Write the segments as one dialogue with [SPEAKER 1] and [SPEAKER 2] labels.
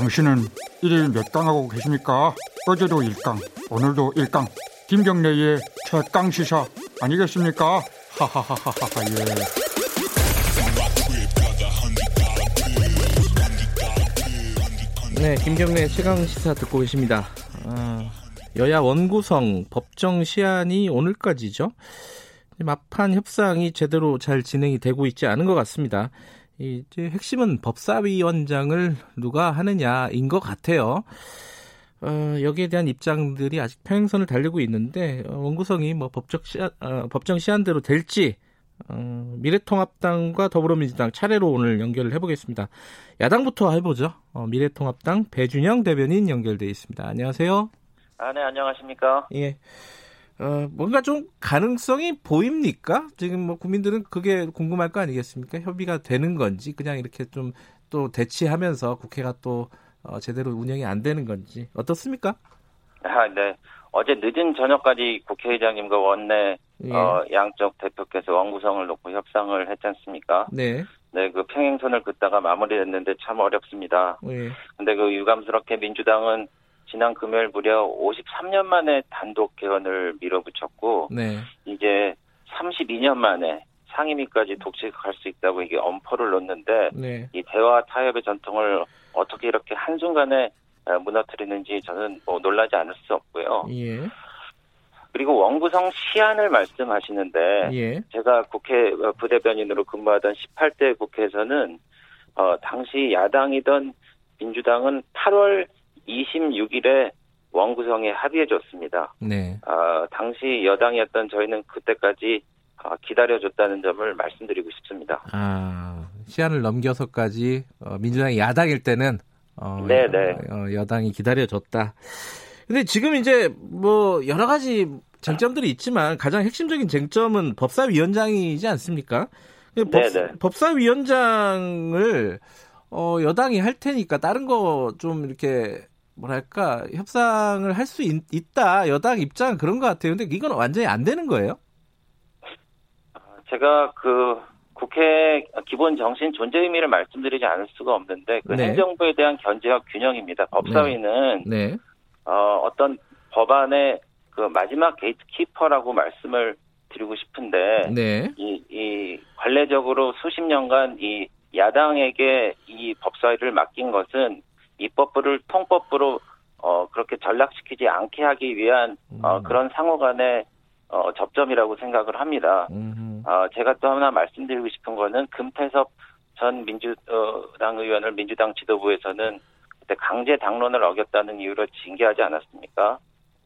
[SPEAKER 1] 당신은 일일 몇 강 하고 계십니까? 어제도 1강, 오늘도 1강. 김경래의 최강 시사 아니겠습니까? 하하하하하 예.
[SPEAKER 2] 네, 김경래 최강 시사 듣고 계십니다. 아, 여야 원구성 법정 시한이 오늘까지죠. 막판 협상이 제대로 잘 진행이 되고 있지 않은 것 같습니다. 이제 핵심은 법사위원장을 누가 하느냐인 것 같아요. 어, 여기에 대한 입장들이 아직 평행선을 달리고 있는데 어, 원구성이 뭐 법적 시한, 어, 법정 시한대로 될지 어, 미래통합당과 더불어민주당 차례로 오늘 연결을 해보겠습니다. 야당부터 해보죠. 어, 미래통합당 배준영 대변인 연결돼 있습니다. 안녕하세요.
[SPEAKER 3] 아, 네, 안녕하십니까?
[SPEAKER 2] 예. 어, 뭔가 좀 가능성이 보입니까? 지금 뭐 국민들은 그게 궁금할 거 아니겠습니까? 협의가 되는 건지 그냥 이렇게 좀 또 대치하면서 국회가 또 어, 제대로 운영이 안 되는 건지 어떻습니까?
[SPEAKER 3] 아, 네. 어제 늦은 저녁까지 국회의장님과 원내 예. 어, 양쪽 대표께서 원구성을 놓고 협상을 했지 않습니까?
[SPEAKER 2] 네.
[SPEAKER 3] 네, 그 평행선을 긋다가 마무리됐는데 참 어렵습니다.
[SPEAKER 2] 예.
[SPEAKER 3] 근데 그 유감스럽게 민주당은 지난 금요일 무려 53년 만에 단독 개헌을 밀어붙였고,
[SPEAKER 2] 네.
[SPEAKER 3] 이제 32년 만에 상임위까지 독식할 수 있다고 이게 엄포를 놓는데,
[SPEAKER 2] 네.
[SPEAKER 3] 이 대화 타협의 전통을 어떻게 이렇게 한순간에 무너뜨리는지 저는 뭐 놀라지 않을 수 없고요.
[SPEAKER 2] 예.
[SPEAKER 3] 그리고 원구성 시한을 말씀하시는데
[SPEAKER 2] 예.
[SPEAKER 3] 제가 국회 부대변인으로 근무하던 18대 국회에서는 어, 당시 야당이던 민주당은 8월 26일에 원구성에 합의해줬습니다.
[SPEAKER 2] 네.
[SPEAKER 3] 어, 당시 여당이었던 저희는 그때까지 어, 기다려줬다는 점을 말씀드리고 싶습니다.
[SPEAKER 2] 아 시한을 넘겨서까지 어, 민주당이 야당일 때는 어,
[SPEAKER 3] 네네.
[SPEAKER 2] 어, 여당이 기다려줬다. 근데 지금 이제 뭐 여러 가지 쟁점들이 있지만 가장 핵심적인 쟁점은 법사위원장이지 않습니까? 법, 법사위원장을 어, 여당이 할 테니까 다른 거 좀 이렇게 뭐랄까 협상을 할 수 있다 여당 입장 그런 것 같아요. 근데 이건 완전히 안 되는 거예요?
[SPEAKER 3] 제가 그 국회 기본 정신 존재 의미를 말씀드리지 않을 수가 없는데 그
[SPEAKER 2] 네.
[SPEAKER 3] 행정부에 대한 견제와 균형입니다. 법사위는
[SPEAKER 2] 네.
[SPEAKER 3] 어, 어떤 법안의 그 마지막 게이트키퍼라고 말씀을 드리고 싶은데
[SPEAKER 2] 네.
[SPEAKER 3] 이, 이 관례적으로 수십 년간 이 야당에게 이 법사위를 맡긴 것은 입법부를 통법부로 어, 그렇게 전락시키지 않게 하기 위한 어,
[SPEAKER 2] 음.
[SPEAKER 3] 그런 상호 간의 어, 접점이라고 생각을 합니다. 어, 제가 또 하나 말씀드리고 싶은 거는 금태섭 전 민주당 의원을 민주당 지도부에서는 그때 강제 당론을 어겼다는 이유로 징계하지 않았습니까?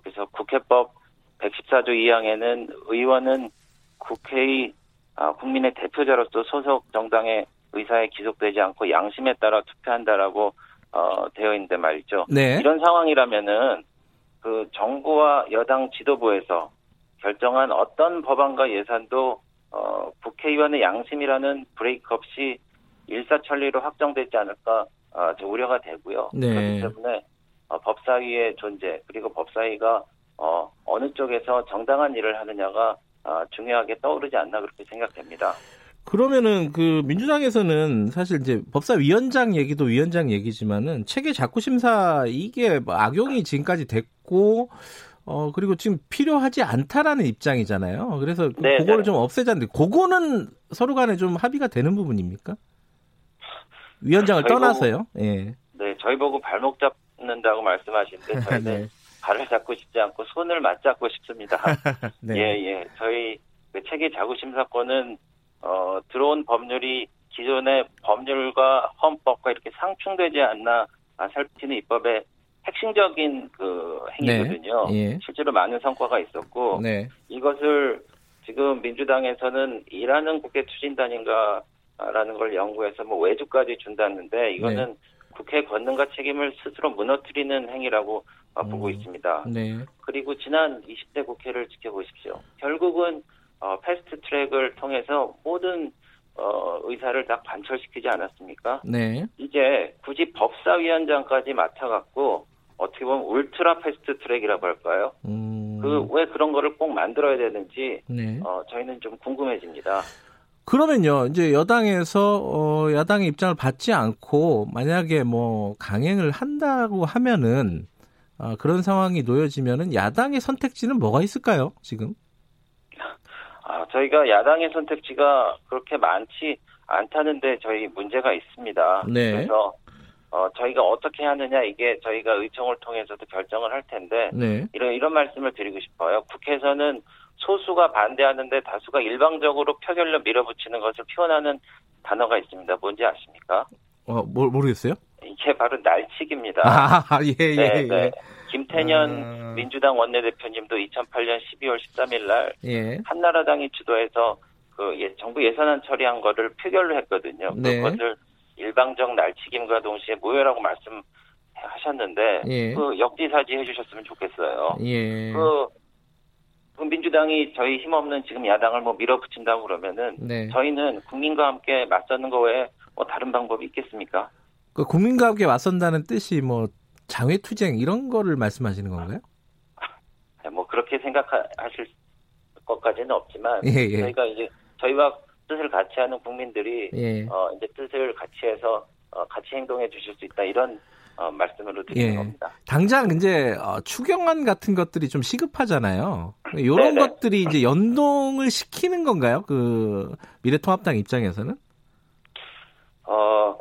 [SPEAKER 3] 그래서 국회법 114조 2항에는 의원은 국회의 아, 국민의 대표자로서 소속 정당의 의사에 기속되지 않고 양심에 따라 투표한다라고 어, 되어 있는데 말이죠.
[SPEAKER 2] 네.
[SPEAKER 3] 이런 상황이라면은 그 정부와 여당 지도부에서 결정한 어떤 법안과 예산도 어, 국회의원의 양심이라는 브레이크 없이 일사천리로 확정되지 않을까 어, 저 우려가 되고요.
[SPEAKER 2] 네.
[SPEAKER 3] 그렇기 때문에 어, 법사위의 존재 그리고 법사위가 어, 어느 쪽에서 정당한 일을 하느냐가 어, 중요하게 떠오르지 않나 그렇게 생각됩니다.
[SPEAKER 2] 그러면은 그 민주당에서는 사실 이제 법사위원장 얘기도 위원장 얘기지만은 체계 자구 심사 이게 뭐 악용이 지금까지 됐고 어 그리고 지금 필요하지 않다라는 입장이잖아요. 그래서
[SPEAKER 3] 네,
[SPEAKER 2] 그거를
[SPEAKER 3] 네.
[SPEAKER 2] 좀 없애자는데 그거는 서로 간에 좀 합의가 되는 부분입니까? 위원장을 떠나서요. 예.
[SPEAKER 3] 네, 저희 보고 발목 잡는다고 말씀하시는데 저희는
[SPEAKER 2] 네.
[SPEAKER 3] 발을 잡고 싶지 않고 손을 맞잡고 싶습니다.
[SPEAKER 2] 네.
[SPEAKER 3] 예, 예. 저희 그 체계 자구 심사권은 어, 들어온 법률이 기존의 법률과 헌법과 이렇게 상충되지 않나 아, 살피는 입법의 핵심적인 그 행위거든요.
[SPEAKER 2] 네, 예.
[SPEAKER 3] 실제로 많은 성과가 있었고
[SPEAKER 2] 네.
[SPEAKER 3] 이것을 지금 민주당에서는 일하는 국회 추진단인가라는 걸 연구해서 뭐 외주까지 준다는데 이거는
[SPEAKER 2] 네.
[SPEAKER 3] 국회 권능과 책임을 스스로 무너뜨리는 행위라고 어, 보고
[SPEAKER 2] 음.
[SPEAKER 3] 있습니다.
[SPEAKER 2] 네.
[SPEAKER 3] 그리고 지난 20대 국회를 지켜보십시오. 결국은 어, 패스트 트랙을 통해서 모든 어, 의사를 다 관철시키지 않았습니까?
[SPEAKER 2] 네.
[SPEAKER 3] 이제 굳이 법사위원장까지 맡아갖고 어떻게 보면 울트라 패스트 트랙이라고 할까요?
[SPEAKER 2] 음.
[SPEAKER 3] 그왜 그런 거를 꼭 만들어야 되는지
[SPEAKER 2] 네.
[SPEAKER 3] 어, 저희는 좀 궁금해집니다.
[SPEAKER 2] 그러면요, 이제 여당에서 어, 야당의 입장을 받지 않고 만약에 뭐 강행을 한다고 하면은 어, 그런 상황이 놓여지면은 야당의 선택지는 뭐가 있을까요? 지금?
[SPEAKER 3] 아, 저희가 야당의 선택지가 그렇게 많지 않다는데 저희 문제가 있습니다.
[SPEAKER 2] 네.
[SPEAKER 3] 그래서 어, 저희가 어떻게 하느냐 이게 저희가 의총을 통해서도 결정을 할 텐데
[SPEAKER 2] 네.
[SPEAKER 3] 이런 이런 말씀을 드리고 싶어요. 국회에서는 소수가 반대하는데 다수가 일방적으로 표결로 밀어붙이는 것을 표현하는 단어가 있습니다. 뭔지 아십니까?
[SPEAKER 2] 어, 모, 모르겠어요?
[SPEAKER 3] 이게 바로 날치기입니다.
[SPEAKER 2] 아, 예, 예,
[SPEAKER 3] 네,
[SPEAKER 2] 예.
[SPEAKER 3] 네. 김태년
[SPEAKER 2] 아.
[SPEAKER 3] 민주당 원내대표님도 2008년 12월 13일 날
[SPEAKER 2] 예.
[SPEAKER 3] 한나라당이 주도해서 그 예, 정부 예산안 처리한 거를 표결로 했거든요.
[SPEAKER 2] 네.
[SPEAKER 3] 그것을 일방적 날치김과 동시에 모여라고 말씀하셨는데
[SPEAKER 2] 예.
[SPEAKER 3] 그 역지사지 해주셨으면 좋겠어요.
[SPEAKER 2] 예.
[SPEAKER 3] 그, 그 민주당이 저희 힘없는 지금 야당을 뭐 밀어붙인다고 그러면은
[SPEAKER 2] 네.
[SPEAKER 3] 저희는 국민과 함께 맞서는 거 외에 뭐 다른 방법이 있겠습니까?
[SPEAKER 2] 그 국민과 함께 맞선다는 뜻이 뭐 장외투쟁 이런 거를 말씀하시는 건가요?
[SPEAKER 3] 네, 뭐 그렇게 생각하실 것까지는 없지만
[SPEAKER 2] 예, 예.
[SPEAKER 3] 저희가 이제 저희와 뜻을 같이 하는 국민들이
[SPEAKER 2] 예.
[SPEAKER 3] 어 이제 뜻을 같이 해서 어, 같이 행동해 주실 수 있다 이런 어, 말씀으로 드리는
[SPEAKER 2] 예.
[SPEAKER 3] 겁니다.
[SPEAKER 2] 당장 이제 어, 추경안 같은 것들이 좀 시급하잖아요. 이런
[SPEAKER 3] 네네.
[SPEAKER 2] 것들이 이제 연동을 시키는 건가요? 그 미래통합당 입장에서는?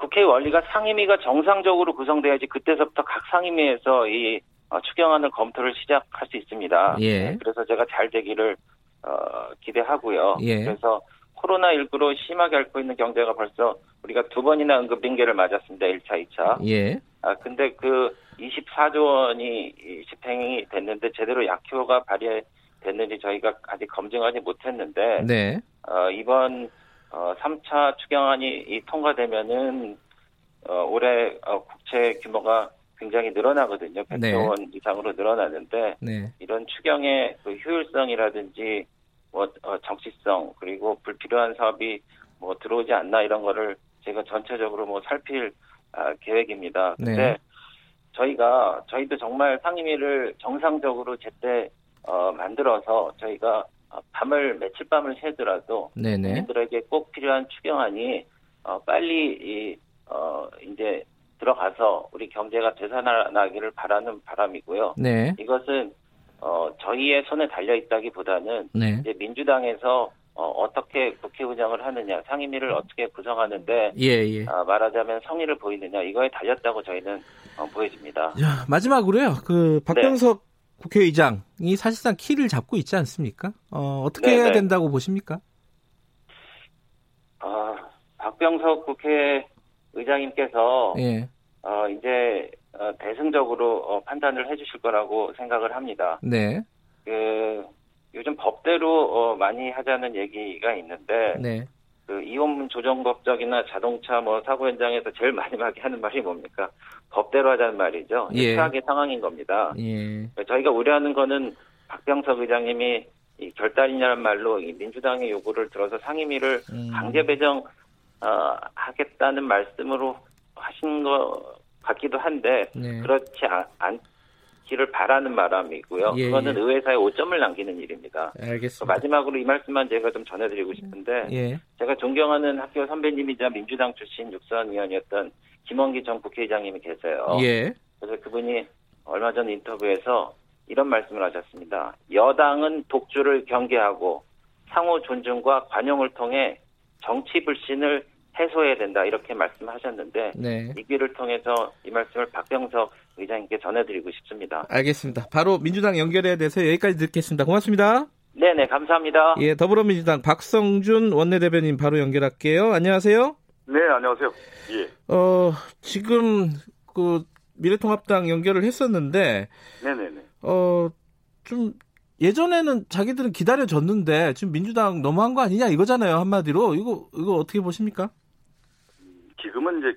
[SPEAKER 3] 어, 국회 원리가 상임위가 정상적으로 구성돼야지 그때서부터 각 상임위에서 이 어, 추경안을 검토를 시작할 수 있습니다.
[SPEAKER 2] 예.
[SPEAKER 3] 네, 그래서 제가 잘 되기를 어, 기대하고요.
[SPEAKER 2] 예.
[SPEAKER 3] 그래서 코로나19로 심하게 앓고 있는 경제가 벌써 우리가 두 번이나 응급 빙계를 맞았습니다. 1차, 2차.
[SPEAKER 2] 예.
[SPEAKER 3] 아, 근데 그 24조 원이 이 집행이 됐는데 제대로 약효가 발휘됐는지 저희가 아직 검증하지 못했는데
[SPEAKER 2] 네.
[SPEAKER 3] 어, 이번 어, 3차 추경안이 이 통과되면은 어, 올해 어, 국채 규모가 굉장히 늘어나거든요. 100조
[SPEAKER 2] 네.
[SPEAKER 3] 원 이상으로 늘어나는데
[SPEAKER 2] 네.
[SPEAKER 3] 이런 추경의 그 효율성이라든지 뭐 어, 정치성 그리고 불필요한 사업이 뭐 들어오지 않나 이런 거를 제가 전체적으로 뭐 살필 아, 계획입니다. 근데
[SPEAKER 2] 네.
[SPEAKER 3] 저희가 저희도 정말 상임위를 정상적으로 제때 어, 만들어서 저희가 어, 밤을 며칠 밤을 새더라도
[SPEAKER 2] 네네.
[SPEAKER 3] 국민들에게 꼭 필요한 추경안이 어, 빨리 이, 어, 이제 들어가서 우리 경제가 되살아나기를 바라는 바람이고요.
[SPEAKER 2] 네.
[SPEAKER 3] 이것은 어, 저희의 손에 달려 있다기보다는
[SPEAKER 2] 네.
[SPEAKER 3] 이제 민주당에서 어, 떻게 국회 운영을 하느냐, 상임위를 어떻게 구성하는데
[SPEAKER 2] 예, 예.
[SPEAKER 3] 아, 말하자면 성의를 보이느냐 이거에 달렸다고 저희는 어, 보여집니다.
[SPEAKER 2] 자, 마지막으로요. 그 박병석 국회의장이 사실상 키를 잡고 있지 않습니까? 어, 어떻게
[SPEAKER 3] 네,
[SPEAKER 2] 해야
[SPEAKER 3] 네.
[SPEAKER 2] 된다고 보십니까?
[SPEAKER 3] 아, 박병석 국회의장님께서
[SPEAKER 2] 예.
[SPEAKER 3] 어, 이제 어, 대승적으로 어, 판단을 해주실 거라고 생각을 합니다.
[SPEAKER 2] 네.
[SPEAKER 3] 그 요즘 법대로 어, 많이 하자는 얘기가 있는데
[SPEAKER 2] 네.
[SPEAKER 3] 그 이혼문 조정 법적이나 자동차 뭐 사고 현장에서 제일 마지막에 하는 말이 뭡니까? 법대로 하자는 말이죠.
[SPEAKER 2] 예.
[SPEAKER 3] 최악의 상황인 겁니다.
[SPEAKER 2] 예.
[SPEAKER 3] 저희가 우려하는 거는 박병석 의장님이 이 결단이냐는 말로 이 민주당의 요구를 들어서 상임위를
[SPEAKER 2] 음.
[SPEAKER 3] 강제 배정 어, 하겠다는 말씀으로 하신 것 같기도 한데
[SPEAKER 2] 네.
[SPEAKER 3] 그렇지 않, 않 기를 바라는 바람이고요.
[SPEAKER 2] 예,
[SPEAKER 3] 그거는
[SPEAKER 2] 예.
[SPEAKER 3] 의회사에 오점을 남기는 일입니다.
[SPEAKER 2] 알겠습니다.
[SPEAKER 3] 마지막으로 이 말씀만 제가 좀 전해드리고 싶은데
[SPEAKER 2] 예.
[SPEAKER 3] 제가 존경하는 학교 선배님이자 민주당 출신 육선 의원이었던 김원기 전 국회의장님이 계세요.
[SPEAKER 2] 예.
[SPEAKER 3] 그래서 그분이 얼마 전 인터뷰에서 이런 말씀을 하셨습니다. 여당은 독주를 경계하고 상호 존중과 관용을 통해 정치 불신을 해소해야 된다 이렇게 말씀하셨는데
[SPEAKER 2] 네.
[SPEAKER 3] 이 길을 통해서 이 말씀을 박병석 의장님께 전해드리고 싶습니다.
[SPEAKER 2] 알겠습니다. 바로 민주당 연결해야 돼서 여기까지 듣겠습니다. 고맙습니다.
[SPEAKER 3] 네네 감사합니다.
[SPEAKER 2] 예, 더불어민주당 박성준 원내대변인 바로 연결할게요. 안녕하세요.
[SPEAKER 4] 네, 안녕하세요. 예.
[SPEAKER 2] 어, 지금 그 미래통합당 연결을 했었는데
[SPEAKER 4] 네네네.
[SPEAKER 2] 어, 좀 예전에는 자기들은 기다려줬는데 지금 민주당 너무한 거 아니냐 이거잖아요 한마디로 이거 이거 어떻게 보십니까?
[SPEAKER 4] 지금은 이제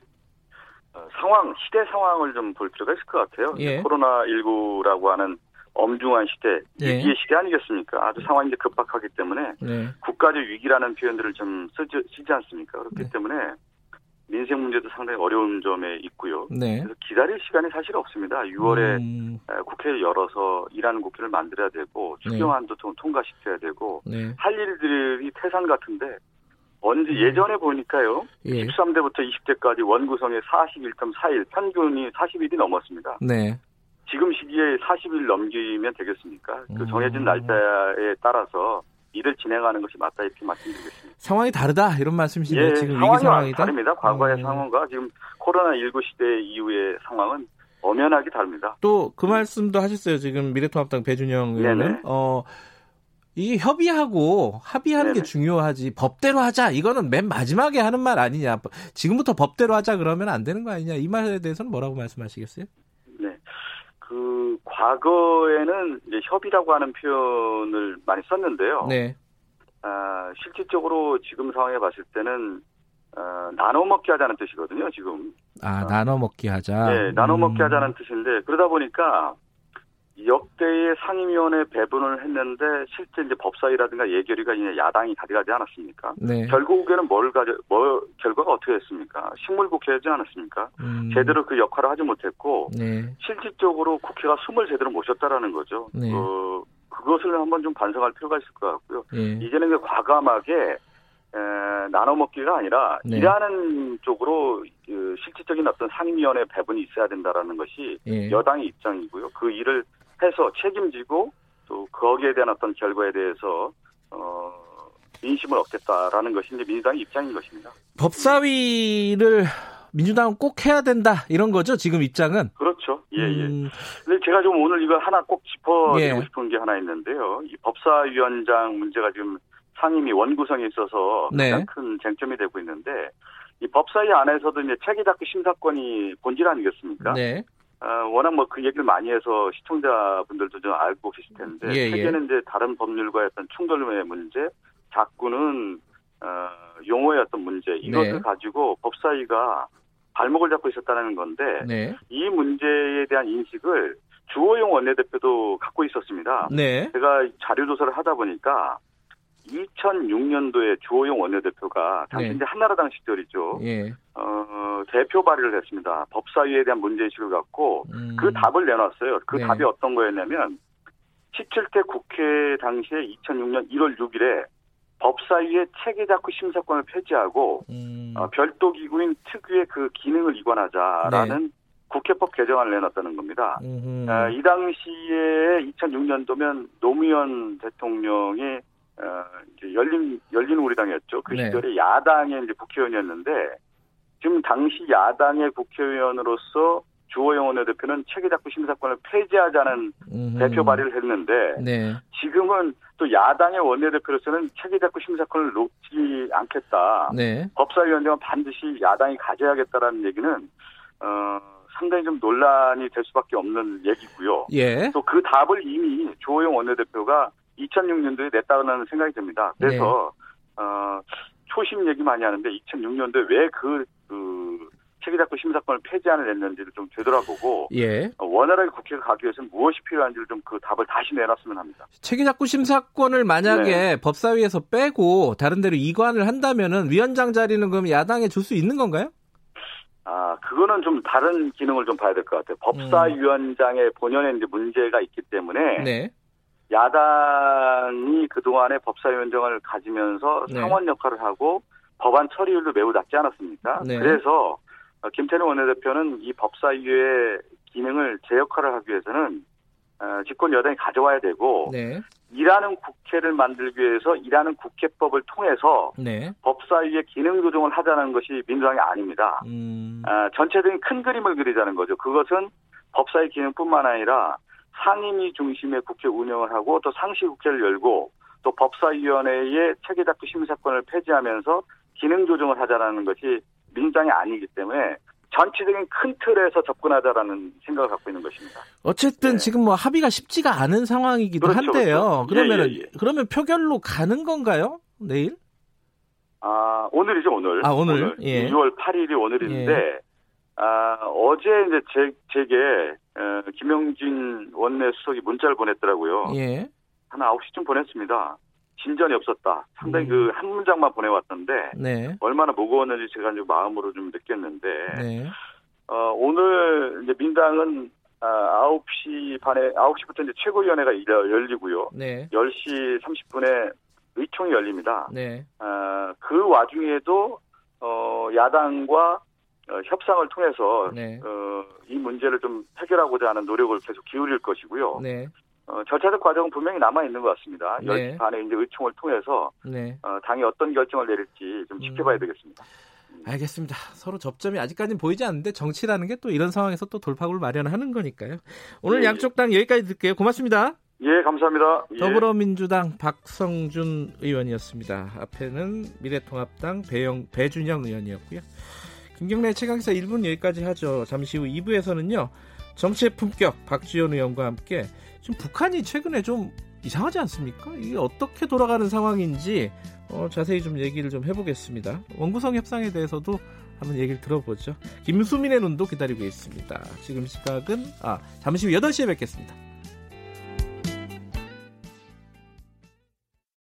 [SPEAKER 4] 어, 상황, 시대 상황을 좀 볼 필요가 있을 것 같아요.
[SPEAKER 2] 예.
[SPEAKER 4] 코로나19라고 하는 엄중한 시대,
[SPEAKER 2] 예.
[SPEAKER 4] 위기의 시대 아니겠습니까? 아주 상황이 이제 급박하기 때문에
[SPEAKER 2] 네.
[SPEAKER 4] 국가적 위기라는 표현들을 좀 쓰지, 쓰지 않습니까? 그렇기
[SPEAKER 2] 네.
[SPEAKER 4] 때문에 민생 문제도 상당히 어려운 점에 있고요.
[SPEAKER 2] 네.
[SPEAKER 4] 그래서 기다릴 시간이 사실 없습니다. 6월에
[SPEAKER 2] 음,
[SPEAKER 4] 국회를 열어서 일하는 국회를 만들어야 되고
[SPEAKER 2] 네.
[SPEAKER 4] 추경안도 통- 통과시켜야 되고
[SPEAKER 2] 네.
[SPEAKER 4] 할 일들이 태산 같은데 언제 예전에 보니까요.
[SPEAKER 2] 예.
[SPEAKER 4] 13대부터 20대까지 원구성의 41.4일, 평균이 40일이 넘었습니다.
[SPEAKER 2] 네.
[SPEAKER 4] 지금 시기에 40일 넘기면 되겠습니까? 그
[SPEAKER 2] 음.
[SPEAKER 4] 정해진 날짜에 따라서 일을 진행하는 것이 맞다 이렇게 말씀드리겠습니다.
[SPEAKER 2] 상황이 다르다 이런 말씀이시네요.
[SPEAKER 4] 예,
[SPEAKER 2] 지금
[SPEAKER 4] 상황이
[SPEAKER 2] 상황이다.
[SPEAKER 4] 다릅니다. 과거의
[SPEAKER 2] 음.
[SPEAKER 4] 상황과 지금 코로나 19 시대 이후의 상황은 엄연하게 다릅니다.
[SPEAKER 2] 또 그 말씀도 하셨어요. 지금 미래통합당 배준영 의원은
[SPEAKER 4] 네네.
[SPEAKER 2] 어 이게 협의하고 합의하는 게
[SPEAKER 4] 네네.
[SPEAKER 2] 중요하지 법대로 하자 이거는 맨 마지막에 하는 말 아니냐 지금부터 법대로 하자 그러면 안 되는 거 아니냐 이 말에 대해서는 뭐라고 말씀하시겠어요?
[SPEAKER 4] 네. 그 과거에는 이제 협의라고 하는 표현을 많이 썼는데요.
[SPEAKER 2] 네,
[SPEAKER 4] 아, 실질적으로 지금 상황에 봤을 때는 어, 나눠 먹기 하자는 뜻이거든요. 지금
[SPEAKER 2] 아
[SPEAKER 4] 어.
[SPEAKER 2] 나눠 먹기 하자.
[SPEAKER 4] 네, 나눠 먹기
[SPEAKER 2] 음.
[SPEAKER 4] 하자는 뜻인데 그러다 보니까 역대의 상임위원회 배분을 했는데 실제 이제 법사위라든가 예결위가 이제 야당이 가져가지 않았습니까?
[SPEAKER 2] 네.
[SPEAKER 4] 결국에는 뭘 가져 뭐 결과가 어떻게 됐습니까? 식물국회하지 않았습니까?
[SPEAKER 2] 음.
[SPEAKER 4] 제대로 그 역할을 하지 못했고
[SPEAKER 2] 네.
[SPEAKER 4] 실질적으로 국회가 숨을 제대로 못 쉬었다라는 거죠.
[SPEAKER 2] 네.
[SPEAKER 4] 어, 그것을 한번 좀 반성할 필요가 있을 것 같고요.
[SPEAKER 2] 예.
[SPEAKER 4] 이제는 그 과감하게 에, 나눠 먹기가 아니라
[SPEAKER 2] 네.
[SPEAKER 4] 일하는 쪽으로 그 실질적인 어떤 상임위원회 배분이 있어야 된다라는 것이
[SPEAKER 2] 예.
[SPEAKER 4] 여당의 입장이고요. 그 일을 해서 책임지고 또 거기에 대한 어떤 결과에 대해서 어, 민심을 얻겠다라는 것이 이제 민주당의 입장인 것입니다.
[SPEAKER 2] 법사위를 민주당은 꼭 해야 된다 이런 거죠 지금 입장은.
[SPEAKER 4] 그렇죠. 예, 예.
[SPEAKER 2] 음,
[SPEAKER 4] 근데 제가 좀 오늘 이거 하나 꼭 짚어드리고
[SPEAKER 2] 예.
[SPEAKER 4] 싶은 게 하나 있는데요. 이 법사위원장 문제가 지금 상임위 원구성에 있어서
[SPEAKER 2] 네.
[SPEAKER 4] 가장 큰 쟁점이 되고 있는데 이 법사위 안에서도 이제 체계다크 심사권이 본질 아니겠습니까?
[SPEAKER 2] 네.
[SPEAKER 4] 어, 워낙 뭐 그 얘기를 많이 해서 시청자분들도 좀 알고 계실 텐데
[SPEAKER 2] 예, 예.
[SPEAKER 4] 체계는 이제 다른 법률과의 어떤 충돌의 문제, 자꾸는 어, 용어의 어떤 문제 이것을
[SPEAKER 2] 네.
[SPEAKER 4] 가지고 법사위가 발목을 잡고 있었다는 건데
[SPEAKER 2] 네.
[SPEAKER 4] 이 문제에 대한 인식을 주호영 원내대표도 갖고 있었습니다.
[SPEAKER 2] 네.
[SPEAKER 4] 제가 자료 조사를 하다 보니까 2006년도에 주호영 원내대표가 당시
[SPEAKER 2] 네.
[SPEAKER 4] 이제 한나라당 시절이죠.
[SPEAKER 2] 예.
[SPEAKER 4] 어, 대표 발의를 했습니다. 법사위에 대한 문제의식을 갖고
[SPEAKER 2] 음.
[SPEAKER 4] 그 답을 내놨어요. 그
[SPEAKER 2] 네.
[SPEAKER 4] 답이 어떤 거였냐면 17대 국회 당시에 2006년 1월 6일에 법사위의 체계작구 심사권을 폐지하고
[SPEAKER 2] 음.
[SPEAKER 4] 어, 별도 기구인 특유의 그 기능을 이관하자라는 국회법 개정안을 내놨다는 겁니다. 어, 이 당시에 2006년도면 노무현 대통령이 어, 이제 열린 열린 우리당이었죠. 그
[SPEAKER 2] 네.
[SPEAKER 4] 시절에 야당의 이제 국회의원이었는데 지금 당시 야당의 국회의원으로서 주호영 원내대표는 체계작구 심사권을 폐지하자는
[SPEAKER 2] 음흠.
[SPEAKER 4] 대표 발의를 했는데
[SPEAKER 2] 네.
[SPEAKER 4] 지금은 또 야당의 원내대표로서는 체계작구 심사권을 놓지 않겠다.
[SPEAKER 2] 네.
[SPEAKER 4] 법사위원장은 반드시 야당이 가져야겠다라는 얘기는 어, 상당히 좀 논란이 될 수밖에 없는 얘기고요.
[SPEAKER 2] 예.
[SPEAKER 4] 또그 답을 이미 조호영 원내대표가 2006년도에 냈다는 생각이 듭니다. 그래서
[SPEAKER 2] 네.
[SPEAKER 4] 어, 초심 얘기 많이 하는데 2006년도에 왜그 그 체계작구 심사권을 폐지안을 냈는지를 좀 되돌아보고
[SPEAKER 2] 예.
[SPEAKER 4] 어, 원활하게 국회가 가기 위해서는 무엇이 필요한지를 좀 그 답을 다시 내놨으면 합니다.
[SPEAKER 2] 체계작구 심사권을 만약에
[SPEAKER 4] 네.
[SPEAKER 2] 법사위에서 빼고 다른 데로 이관을 한다면은 위원장 자리는 그럼 야당에 줄 수 있는 건가요?
[SPEAKER 4] 아, 그거는 좀 다른 기능을 좀 봐야 될 것 같아요. 법사위원장의 본연의 이제 문제가 있기 때문에
[SPEAKER 2] 네.
[SPEAKER 4] 야당이 그동안에 법사위원장을 가지면서
[SPEAKER 2] 네.
[SPEAKER 4] 상원 역할을 하고 법안 처리율도 매우 낮지 않았습니까?
[SPEAKER 2] 네.
[SPEAKER 4] 그래서 어, 김태년 원내대표는 이 법사위의 기능을 제 역할을 하기 위해서는 어, 집권 여당이 가져와야 되고
[SPEAKER 2] 네.
[SPEAKER 4] 일하는 국회를 만들기 위해서 일하는 국회법을 통해서
[SPEAKER 2] 네.
[SPEAKER 4] 법사위의 기능 조정을 하자는 것이 민주당이 아닙니다.
[SPEAKER 2] 음.
[SPEAKER 4] 아, 전체적인 큰 그림을 그리자는 거죠. 그것은 법사위 기능뿐만 아니라 상임위 중심의 국회 운영을 하고 또 상시 국회를 열고 또 법사위원회의 체계작구 심사권을 폐지하면서 기능 조정을 하자라는 것이 민주당이 아니기 때문에 전체적인 큰 틀에서 접근하자라는 생각을 갖고 있는 것입니다.
[SPEAKER 2] 어쨌든
[SPEAKER 4] 네.
[SPEAKER 2] 지금 뭐 합의가 쉽지가 않은 상황이기도
[SPEAKER 4] 그렇죠,
[SPEAKER 2] 한데요.
[SPEAKER 4] 그렇죠.
[SPEAKER 2] 그러면은
[SPEAKER 4] 예, 예, 예.
[SPEAKER 2] 그러면 표결로 가는 건가요? 내일?
[SPEAKER 4] 아, 오늘이죠, 오늘.
[SPEAKER 2] 아, 오늘? 예.
[SPEAKER 4] 6월 8일이 오늘인데, 아, 어제 이제 제, 제게, 어, 김영진 원내 수석이 문자를 보냈더라고요.
[SPEAKER 2] 예.
[SPEAKER 4] 한 9시쯤 보냈습니다. 진전이 없었다. 상당히
[SPEAKER 2] 음.
[SPEAKER 4] 그한 문장만 보내왔던데,
[SPEAKER 2] 네.
[SPEAKER 4] 얼마나 무거웠는지 제가 이제 마음으로 좀 느꼈는데,
[SPEAKER 2] 네.
[SPEAKER 4] 어, 오늘 이제 민당은, 아, 9시 반에, 9시부터 이제 최고위원회가 열- 열리고요.
[SPEAKER 2] 네.
[SPEAKER 4] 10시 30분에 의총이 열립니다.
[SPEAKER 2] 네.
[SPEAKER 4] 어, 그 와중에도 어, 야당과 어, 협상을 통해서
[SPEAKER 2] 네.
[SPEAKER 4] 어, 이 문제를 좀 해결하고자 하는 노력을 계속 기울일 것이고요.
[SPEAKER 2] 네.
[SPEAKER 4] 어, 절차적 과정은 분명히 남아 있는 것 같습니다.
[SPEAKER 2] 네.
[SPEAKER 4] 10시 반에 이제 의총을 통해서
[SPEAKER 2] 네.
[SPEAKER 4] 어, 당이 어떤 결정을 내릴지 좀 지켜봐야
[SPEAKER 2] 음.
[SPEAKER 4] 되겠습니다.
[SPEAKER 2] 알겠습니다. 서로 접점이 아직까지는 보이지 않는데 정치라는 게 또 이런 상황에서 또 돌파구를 마련하는 거니까요. 오늘
[SPEAKER 4] 예,
[SPEAKER 2] 양쪽 당 여기까지 듣게요. 고맙습니다.
[SPEAKER 4] 예, 감사합니다. 예.
[SPEAKER 2] 더불어민주당 박성준 의원이었습니다. 앞에는 미래통합당 배영, 배준영 의원이었고요. 김경래 최강사 1분 여기까지 하죠. 잠시 후 2부에서는요. 정치의 품격 박지원 의원과 함께 지금 북한이 최근에 좀 이상하지 않습니까? 이게 어떻게 돌아가는 상황인지 어, 자세히 좀 얘기를 좀 해보겠습니다. 원구성 협상에 대해서도 한번 얘기를 들어보죠. 김수민의 눈도 기다리고 있습니다. 지금 시각은 아 잠시 후 8시에 뵙겠습니다.